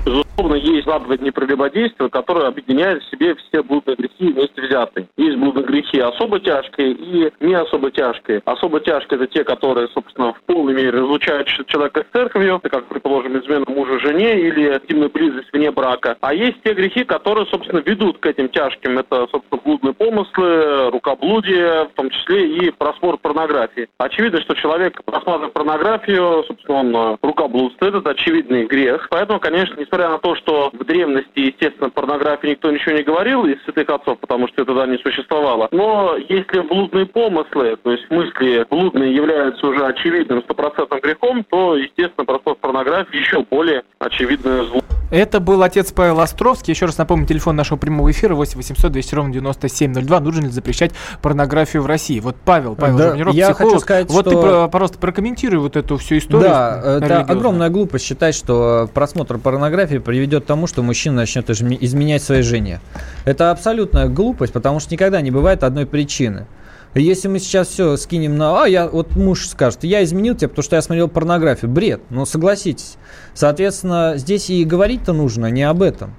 Безусловно, есть заповедь прелюбодействия, которая объединяет в себе все блудные грехи вместе взятые. Есть блудные грехи особо тяжкие и не особо тяжкие. Особо тяжкие – это те, которые, собственно, в полной мере разлучают человека с церковью, как, предположим, измена мужа жене или интимная близость вне брака. А есть те грехи, которые, собственно, ведут к этим тяжким. Это, собственно, блудные помыслы, рукоблудие, в том числе и просмотр порнографии. Очевидно, что человек, просматривая порнографию, собственно, он э, рукоблудствует, это очевидный грех. Поэтому, конечно, несмотря на то, что в древности, естественно, порнографии никто ничего не говорил из святых отцов, потому что это тогда не существовало. Но если блудные помыслы, то есть мысли блудные являются уже очевидным стопроцентным грехом, то, естественно, просмотр порнографии еще более очевидное зло. Это был отец Павел Островский. Еще раз напомню, телефон нашего прямого эфира 8 800 200 ровно 9702. Нужно ли запрещать порнографию в России? Вот Павел, Павел Да, Жовниров, я психолог. хочу сказать, вот ты что- про- просто прокомментируй вот эту всю историю. Да, это религиозную. огромная глупость считать, что просмотр порнографии приведет к тому, что мужчина начнет изме- изменять своей жене. Это абсолютная глупость, потому что никогда не бывает одной причины. Если мы сейчас все скинем на... А, я, вот муж скажет, я изменил тебя, потому что я смотрел порнографию. Бред, ну согласитесь. Соответственно, здесь и говорить-то нужно не об этом.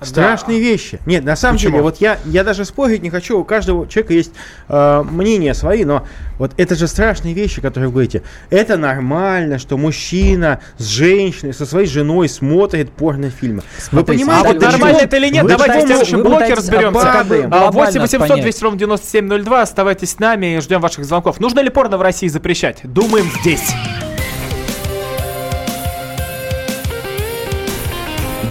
Страшные вещи. Нет, на самом Почему? деле, вот я, я даже спорить не хочу, у каждого человека есть э, мнения свои, но вот это же страшные вещи, которые вы говорите. Это нормально, что мужчина с женщиной, со своей женой смотрит порнофильмы. Вы Смотрите, понимаете, А вот нормально это или нет, вы давайте в следующем вы блоке разберемся. обабаем. А, Глобально 8 800 понять. 200 ровно 9702. Оставайтесь с нами и ждем ваших звонков. Нужно ли порно в России запрещать? Думаем здесь.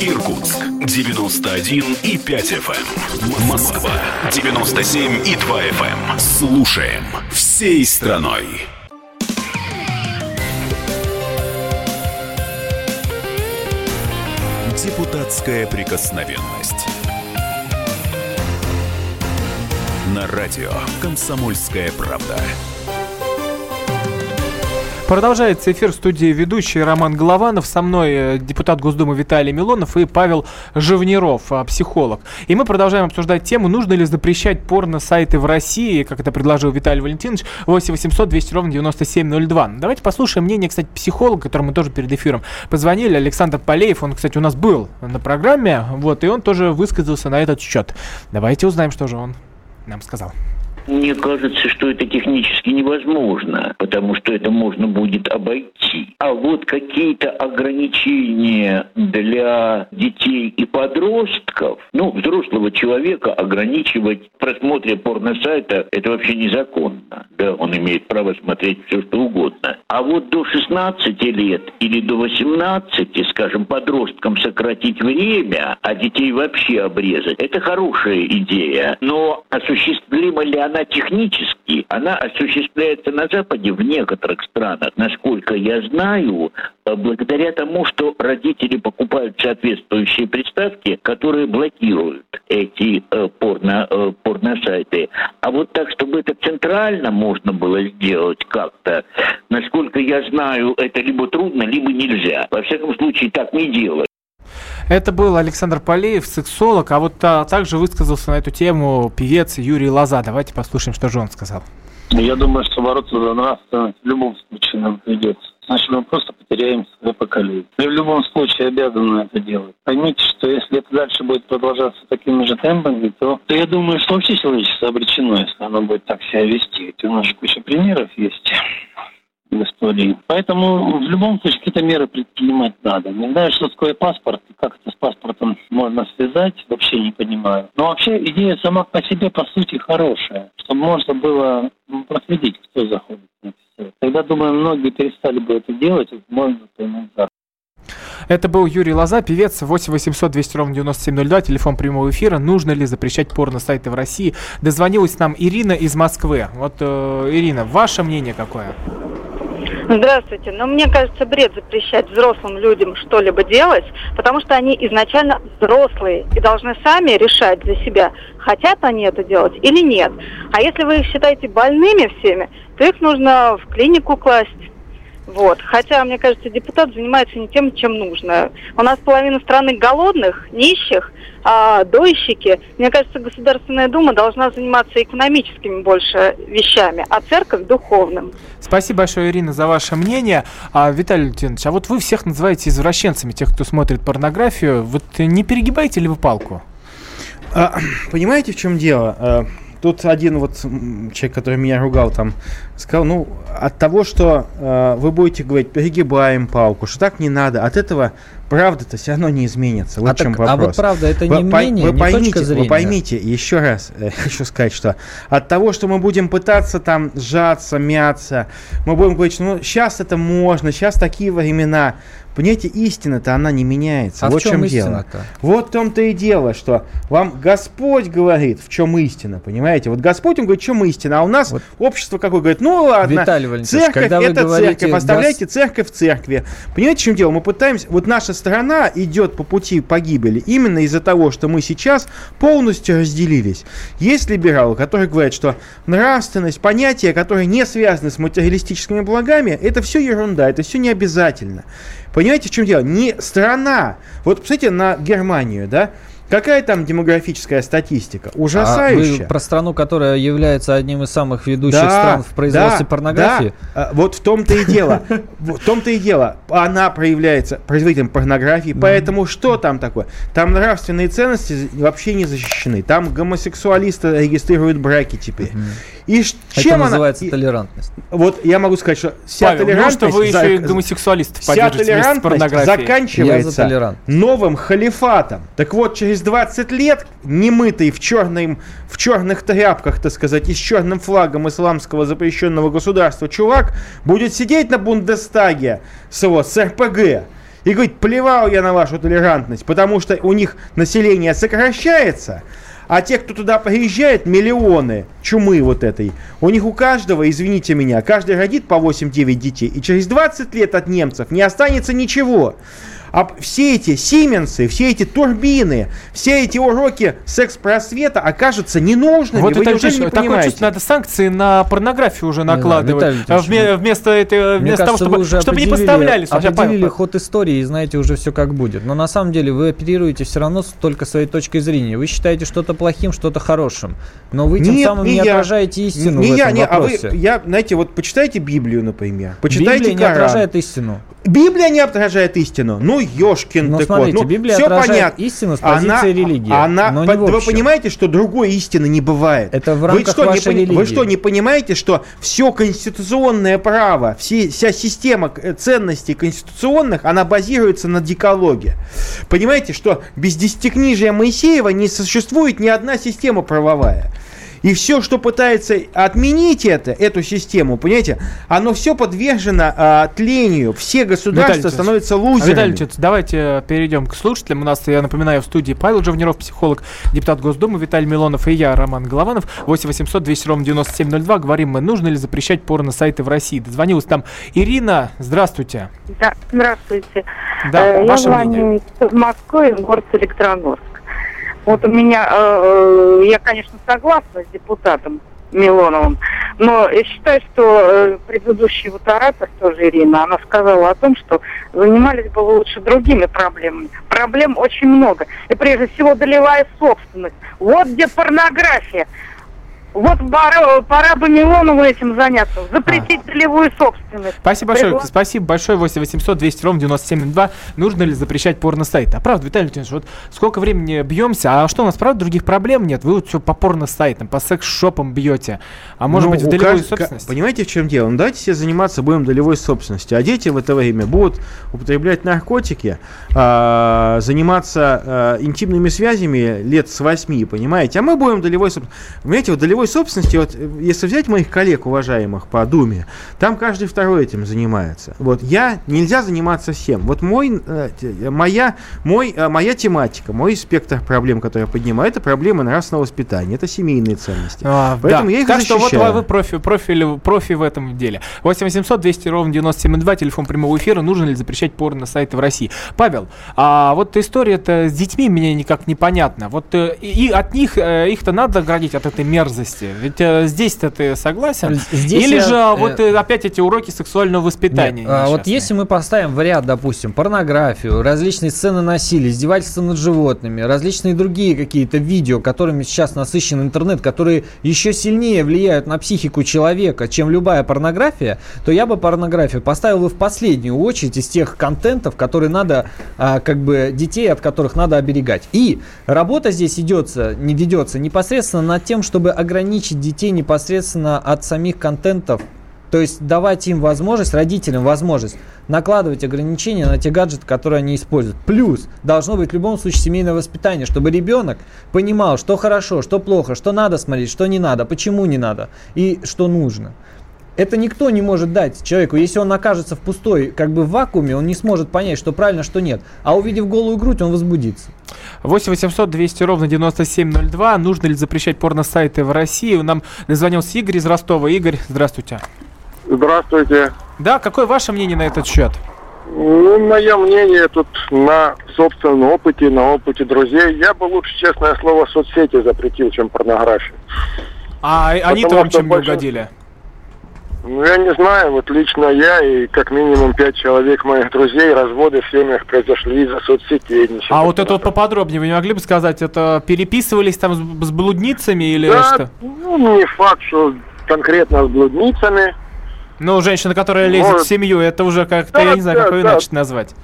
Иркутск 91 и 5 FM. Москва 97 и 2 FM. Слушаем всей страной. Депутатская прикосновенность. На радио «Комсомольская правда». Продолжается эфир в студии ведущий Роман Голованов. Со мной э, депутат Госдумы Виталий Милонов и Павел Живниров, а, психолог. И мы продолжаем обсуждать тему, нужно ли запрещать порно-сайты в России, как это предложил Виталий Валентинович, 8 800 200 ровно 9702. Давайте послушаем мнение, кстати, психолога, которому тоже перед эфиром позвонили, Александр Полеев. Он, кстати, у нас был на программе, вот, и он тоже высказался на этот счет. Давайте узнаем, что же он нам сказал. Мне кажется, что это технически невозможно, потому что это можно будет обойти. А вот какие-то ограничения для детей и подростков, ну, взрослого человека ограничивать в просмотре порносайта, это вообще незаконно. Да, он имеет право смотреть все, что угодно. А вот до 16 лет или до 18, скажем, подросткам сократить время, а детей вообще обрезать, это хорошая идея. Но осуществима ли она технически? Она осуществляется на Западе в некоторых странах. Насколько я знаю, э, благодаря тому, что родители покупают соответствующие приставки, которые блокируют эти э, порно, э, порносайты. А вот так, чтобы это центрально можно было сделать как-то, насколько я знаю, это либо трудно, либо нельзя. Во всяком случае, так не делают. Это был Александр Полеев, сексолог, а вот а, также высказался на эту тему певец Юрий Лоза. Давайте послушаем, что же он сказал. Я думаю, что бороться за нравственность в любом случае нам придется. Значит, мы просто потеряем свое поколение. Мы в любом случае обязаны это делать. Поймите, что если это дальше будет продолжаться такими же темпами, то, то я думаю, что вообще человечество обречено, если оно будет так себя вести. Ведь у нас же куча примеров есть истории. Поэтому в любом случае какие-то меры предпринимать надо. Не знаю, что такое паспорт, как это с паспортом можно связать, вообще не понимаю. Но вообще идея сама по себе, по сути, хорошая. Чтобы можно было м, проследить, кто заходит на сайты. Тогда, думаю, многие перестали бы это делать, можно поймать за Это был Юрий Лоза, певец 8 800 200 ровно 9702, телефон прямого эфира. Нужно ли запрещать порно-сайты в России? Дозвонилась нам Ирина из Москвы. Вот, э, Ирина, ваше мнение какое? Здравствуйте. Ну, мне кажется, бред запрещать взрослым людям что-либо делать, потому что они изначально взрослые и должны сами решать для себя, хотят они это делать или нет. А если вы их считаете больными всеми, то их нужно в клинику класть. Вот. Хотя, мне кажется, депутат занимается не тем, чем нужно. У нас половина страны голодных, нищих, а дойщики. Мне кажется, Государственная Дума должна заниматься экономическими больше вещами, а церковь духовным. Спасибо большое, Ирина, за ваше мнение. А, Виталий Леонидович, а вот вы всех называете извращенцами, тех, кто смотрит порнографию. Вот не перегибаете ли вы палку? А, понимаете, в чем дело? Тут один вот человек, который меня ругал там, сказал, ну, от того, что э, вы будете говорить, перегибаем палку, что так не надо, от этого правда-то все равно не изменится. Вот а, чем так, вопрос. а вот правда это не вы, мнение, вы не поймите, точка зрения. Вы поймите, еще раз э, хочу сказать, что от того, что мы будем пытаться там сжаться, мяться, мы будем говорить, что ну, сейчас это можно, сейчас такие времена. Понимаете, истина-то она не меняется. А вот в чем чем дело. Вот в том-то и дело, что вам Господь говорит, в чем истина, понимаете? Вот Господь, он говорит, в чем истина, а у нас вот. общество какое говорит, ну ладно, Виталий церковь когда это говорите церковь, гос- оставляйте церковь в церкви. Понимаете, в чем дело? Мы пытаемся, вот наша страна идет по пути погибели именно из-за того, что мы сейчас полностью разделились. Есть либералы, которые говорят, что нравственность, понятия, которые не связаны с материалистическими благами, это все ерунда, это все не обязательно. Понимаете, в чем дело? Не страна. Вот посмотрите на Германию, да? Какая там демографическая статистика? Ужасающая. А вы про страну, которая является одним из самых ведущих Да, стран в производстве да, порнографии? да. А, Вот в том-то и дело. В том-то и дело. Она проявляется производителем порнографии. Поэтому что там такое? Там нравственные ценности вообще не защищены. Там гомосексуалисты регистрируют браки теперь. И Это чем она... называется и- толерантность. Вот я могу сказать, что вся Павел, толерантность... ну что вы за- еще и гомосексуалистов Вся поддержите вместе с толерантность порнографией? Я за заканчивается новым халифатом. Так вот, через 20 лет немытый в, черным, в черных тряпках, так сказать, и с черным флагом исламского запрещенного государства чувак будет сидеть на Бундестаге с, его, с РПГ и говорить, плевал я на вашу толерантность, потому что у них население сокращается, а те, кто туда приезжает, миллионы чумы вот этой, у них у каждого, извините меня, каждый родит по 8-9 детей, и через 20 лет от немцев не останется ничего. А все эти Сименсы, все эти турбины, все эти уроки секс-просвета окажутся ненужными. Вот Вы это неужели не такое понимаете? чувство, надо санкции на порнографию уже знаю, накладывать. Витальевич, Вме- вместо, этого, вместо того, кажется, чтобы, вы уже чтобы не поставляли. Определили ход истории и знаете уже все как будет. Но на самом деле вы оперируете все равно только своей точкой зрения. Вы считаете что-то плохим, что-то хорошим. Но вы тем Нет, самым не не, я. отражаете истину не в я, этом не, а вы, вопросе. я, знаете, вот почитайте Библию, например. Почитайте Библия не Коран. отражает истину. Библия не отражает истину. Ну, Ну, ты смотрите, кот. Ну, Библия отражает понятно. истину с позиции она, религии, Она, но не по- вы понимаете, что другой истины не бывает? Это в вы рамках что, не, вашей вы религии. что, не понимаете, что все конституционное право, все, вся система э, ценностей конституционных, она базируется на дикологе? Понимаете, что без десятикнижия Моисеева не существует ни одна система правовая. И все, что пытается отменить это, эту систему, понимаете, оно все подвержено а, тлению. Все государства Виталий становятся Витальевич, лузерами. Виталий Витальевич, давайте перейдем к слушателям. У нас, я напоминаю, в студии Павел Живниров, психолог, депутат Госдумы, Виталий Милонов и я, Роман Голованов. 8 800 200 ровно 9702. Говорим мы, нужно ли запрещать порно-сайты в России. Дозвонилась там Ирина. Здравствуйте. Да, здравствуйте. Да, Э, Я ваше мнение. звоню из Москвы, город Электрогорск. Вот у меня, э, э, я, конечно, согласна с депутатом Милоновым, но я считаю, что э, предыдущий вот оратор, тоже Ирина, она сказала о том, что занимались бы лучше другими проблемами. Проблем очень много. И прежде всего долевая собственность. Вот где порнография. Вот пора, пора бы Милонову этим заняться. Запретить долевую собственность. Спасибо большое. Пригла- Спасибо большое. 8 800 200 ровно 9702. Нужно ли запрещать порно-сайты? А правда, Виталий Леонидович, вот сколько времени бьемся, а что у нас, правда, других проблем нет? Вы вот все по порно-сайтам, по секс-шопам бьете. А может Ну, быть, в долевую кажд- ка- собственность? Понимаете, в чем дело? Ну, давайте все заниматься будем долевой собственностью, а дети в это время будут употреблять наркотики, а, заниматься а, интимными связями лет с 8, понимаете? А мы будем долевой собственностью. Понимаете, вот долевой собственности, вот э, если взять моих коллег уважаемых по Думе, там каждый второй этим занимается. Вот я, нельзя заниматься всем. Вот мой, э, те- моя, мой, э, моя тематика, мой спектр проблем, которые я поднимаю, это проблемы нравственного воспитания, это семейные ценности. А, Поэтому да. я их так что вот защищаю. вы профи, профи, профи в этом деле. 8 800 200 ровно 9702, телефон прямого эфира. Нужно ли запрещать порно-сайты в России? Павел, а вот история-то с детьми мне никак непонятна. Вот э, и от них, э, их-то надо оградить от этой мерзости. Ведь э, здесь-то ты согласен? Здесь Или я, же э, вот э, опять эти уроки сексуального воспитания? Нет, а вот если мы поставим в ряд, допустим, порнографию, различные сцены насилия, издевательства над животными, различные другие какие-то видео, которыми сейчас насыщен интернет, которые еще сильнее влияют на психику человека, чем любая порнография, то я бы порнографию поставил бы в последнюю очередь из тех контентов, которые надо, а, как бы, детей, от которых надо оберегать. И работа здесь идется, не ведется непосредственно над тем, чтобы ограничить детей непосредственно от самих контентов, То есть давать им возможность, родителям возможность накладывать ограничения на те гаджеты, которые они используют. Плюс должно быть в любом случае семейное воспитание, чтобы ребенок понимал, что хорошо, что плохо, что надо смотреть, что не надо, почему не надо и что нужно. Это никто не может дать человеку. Если он окажется в пустой, как бы в вакууме, он не сможет понять, что правильно, что нет. А увидев голую грудь, он возбудится. 8 800 200 ровно 9702. Нужно ли запрещать порно-сайты в России? Нам назвонился Игорь из Ростова. Игорь, здравствуйте. Здравствуйте. Да, какое ваше мнение на этот счет? Ну, мое мнение тут на собственном опыте, на опыте друзей. Я бы лучше, честное слово, соцсети запретил, чем порнографию. А они-то вам чем не угодили? Ну, я не знаю, вот лично я и как минимум пять человек моих друзей разводы в семьях произошли из-за соцсетей. А вот это вот поподробнее вы не могли бы сказать, это переписывались там с, с блудницами или Да, что? ну, не факт, что конкретно с блудницами. Ну, женщина, которая лезет Может. в семью, это уже как-то, я не знаю, да, как ее да. иначе назвать.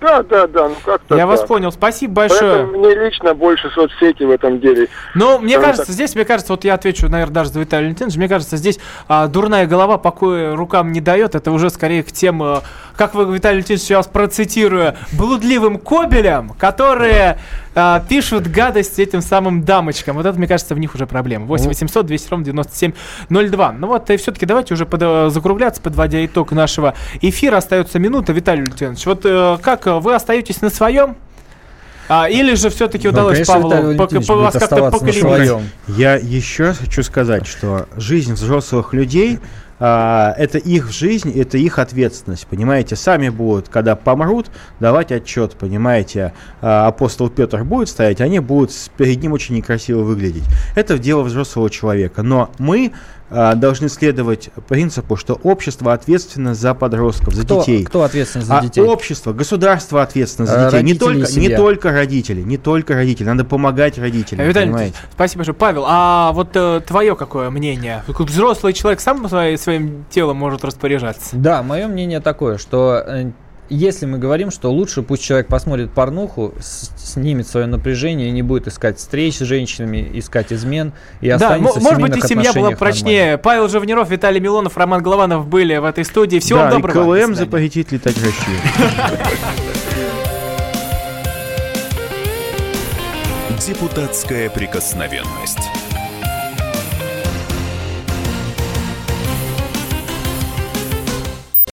Да, да, да, ну как-то Я вас так. понял, спасибо большое. Поэтому мне лично больше соцсети в этом деле. Ну, мне кажется, так, здесь, мне кажется, вот я отвечу, наверное, даже за Виталия Валентиновича, мне кажется, здесь а, дурная голова покоя рукам не дает, это уже скорее к тем, а, как вы, Виталий Валентинович, сейчас процитирую, блудливым кобелям, которые а, пишут гадости этим самым дамочкам. Вот это, мне кажется, в них уже проблема. 8 800 200 ровно 9702. Ну вот, и все-таки давайте уже под- э, закругляться, подводя итог нашего эфира. Остается минута. Виталий Валентинович, вот э, как вы остаетесь на своем? А, или же все-таки Ну, удалось конечно, Павлу Виталий по- Валентинович по- будет вас как-то поколебать? Я еще раз хочу сказать, что жизнь взрослых людей а, это их жизнь, это их ответственность, понимаете? Сами будут, когда помрут, давать отчет, понимаете? А, апостол Петр будет стоять, они будут перед ним очень некрасиво выглядеть. Это дело взрослого человека. Но мы должны следовать принципу, что общество ответственно за подростков, за Кто- детей. кто ответственен за А детей? общество, государство ответственно за А, детей. Не родители и только, не только родители, не только родители. Надо помогать родителям, Э, Виталий понимаете? Спасибо большое. Павел, а вот э, твое какое мнение? Взрослый человек сам свои- своим телом может распоряжаться? Да, мое мнение такое, что э, если мы говорим, что лучше пусть человек посмотрит порнуху, с- снимет свое напряжение и не будет искать встреч с женщинами, искать измен и Да, останется м- в может быть, и семья была прочнее. Павел Живниров, Виталий Милонов, Роман Голованов были в этой студии. Всего да, вам и доброго. До КЛМ запретить летать в Россию. Депутатская прикосновенность.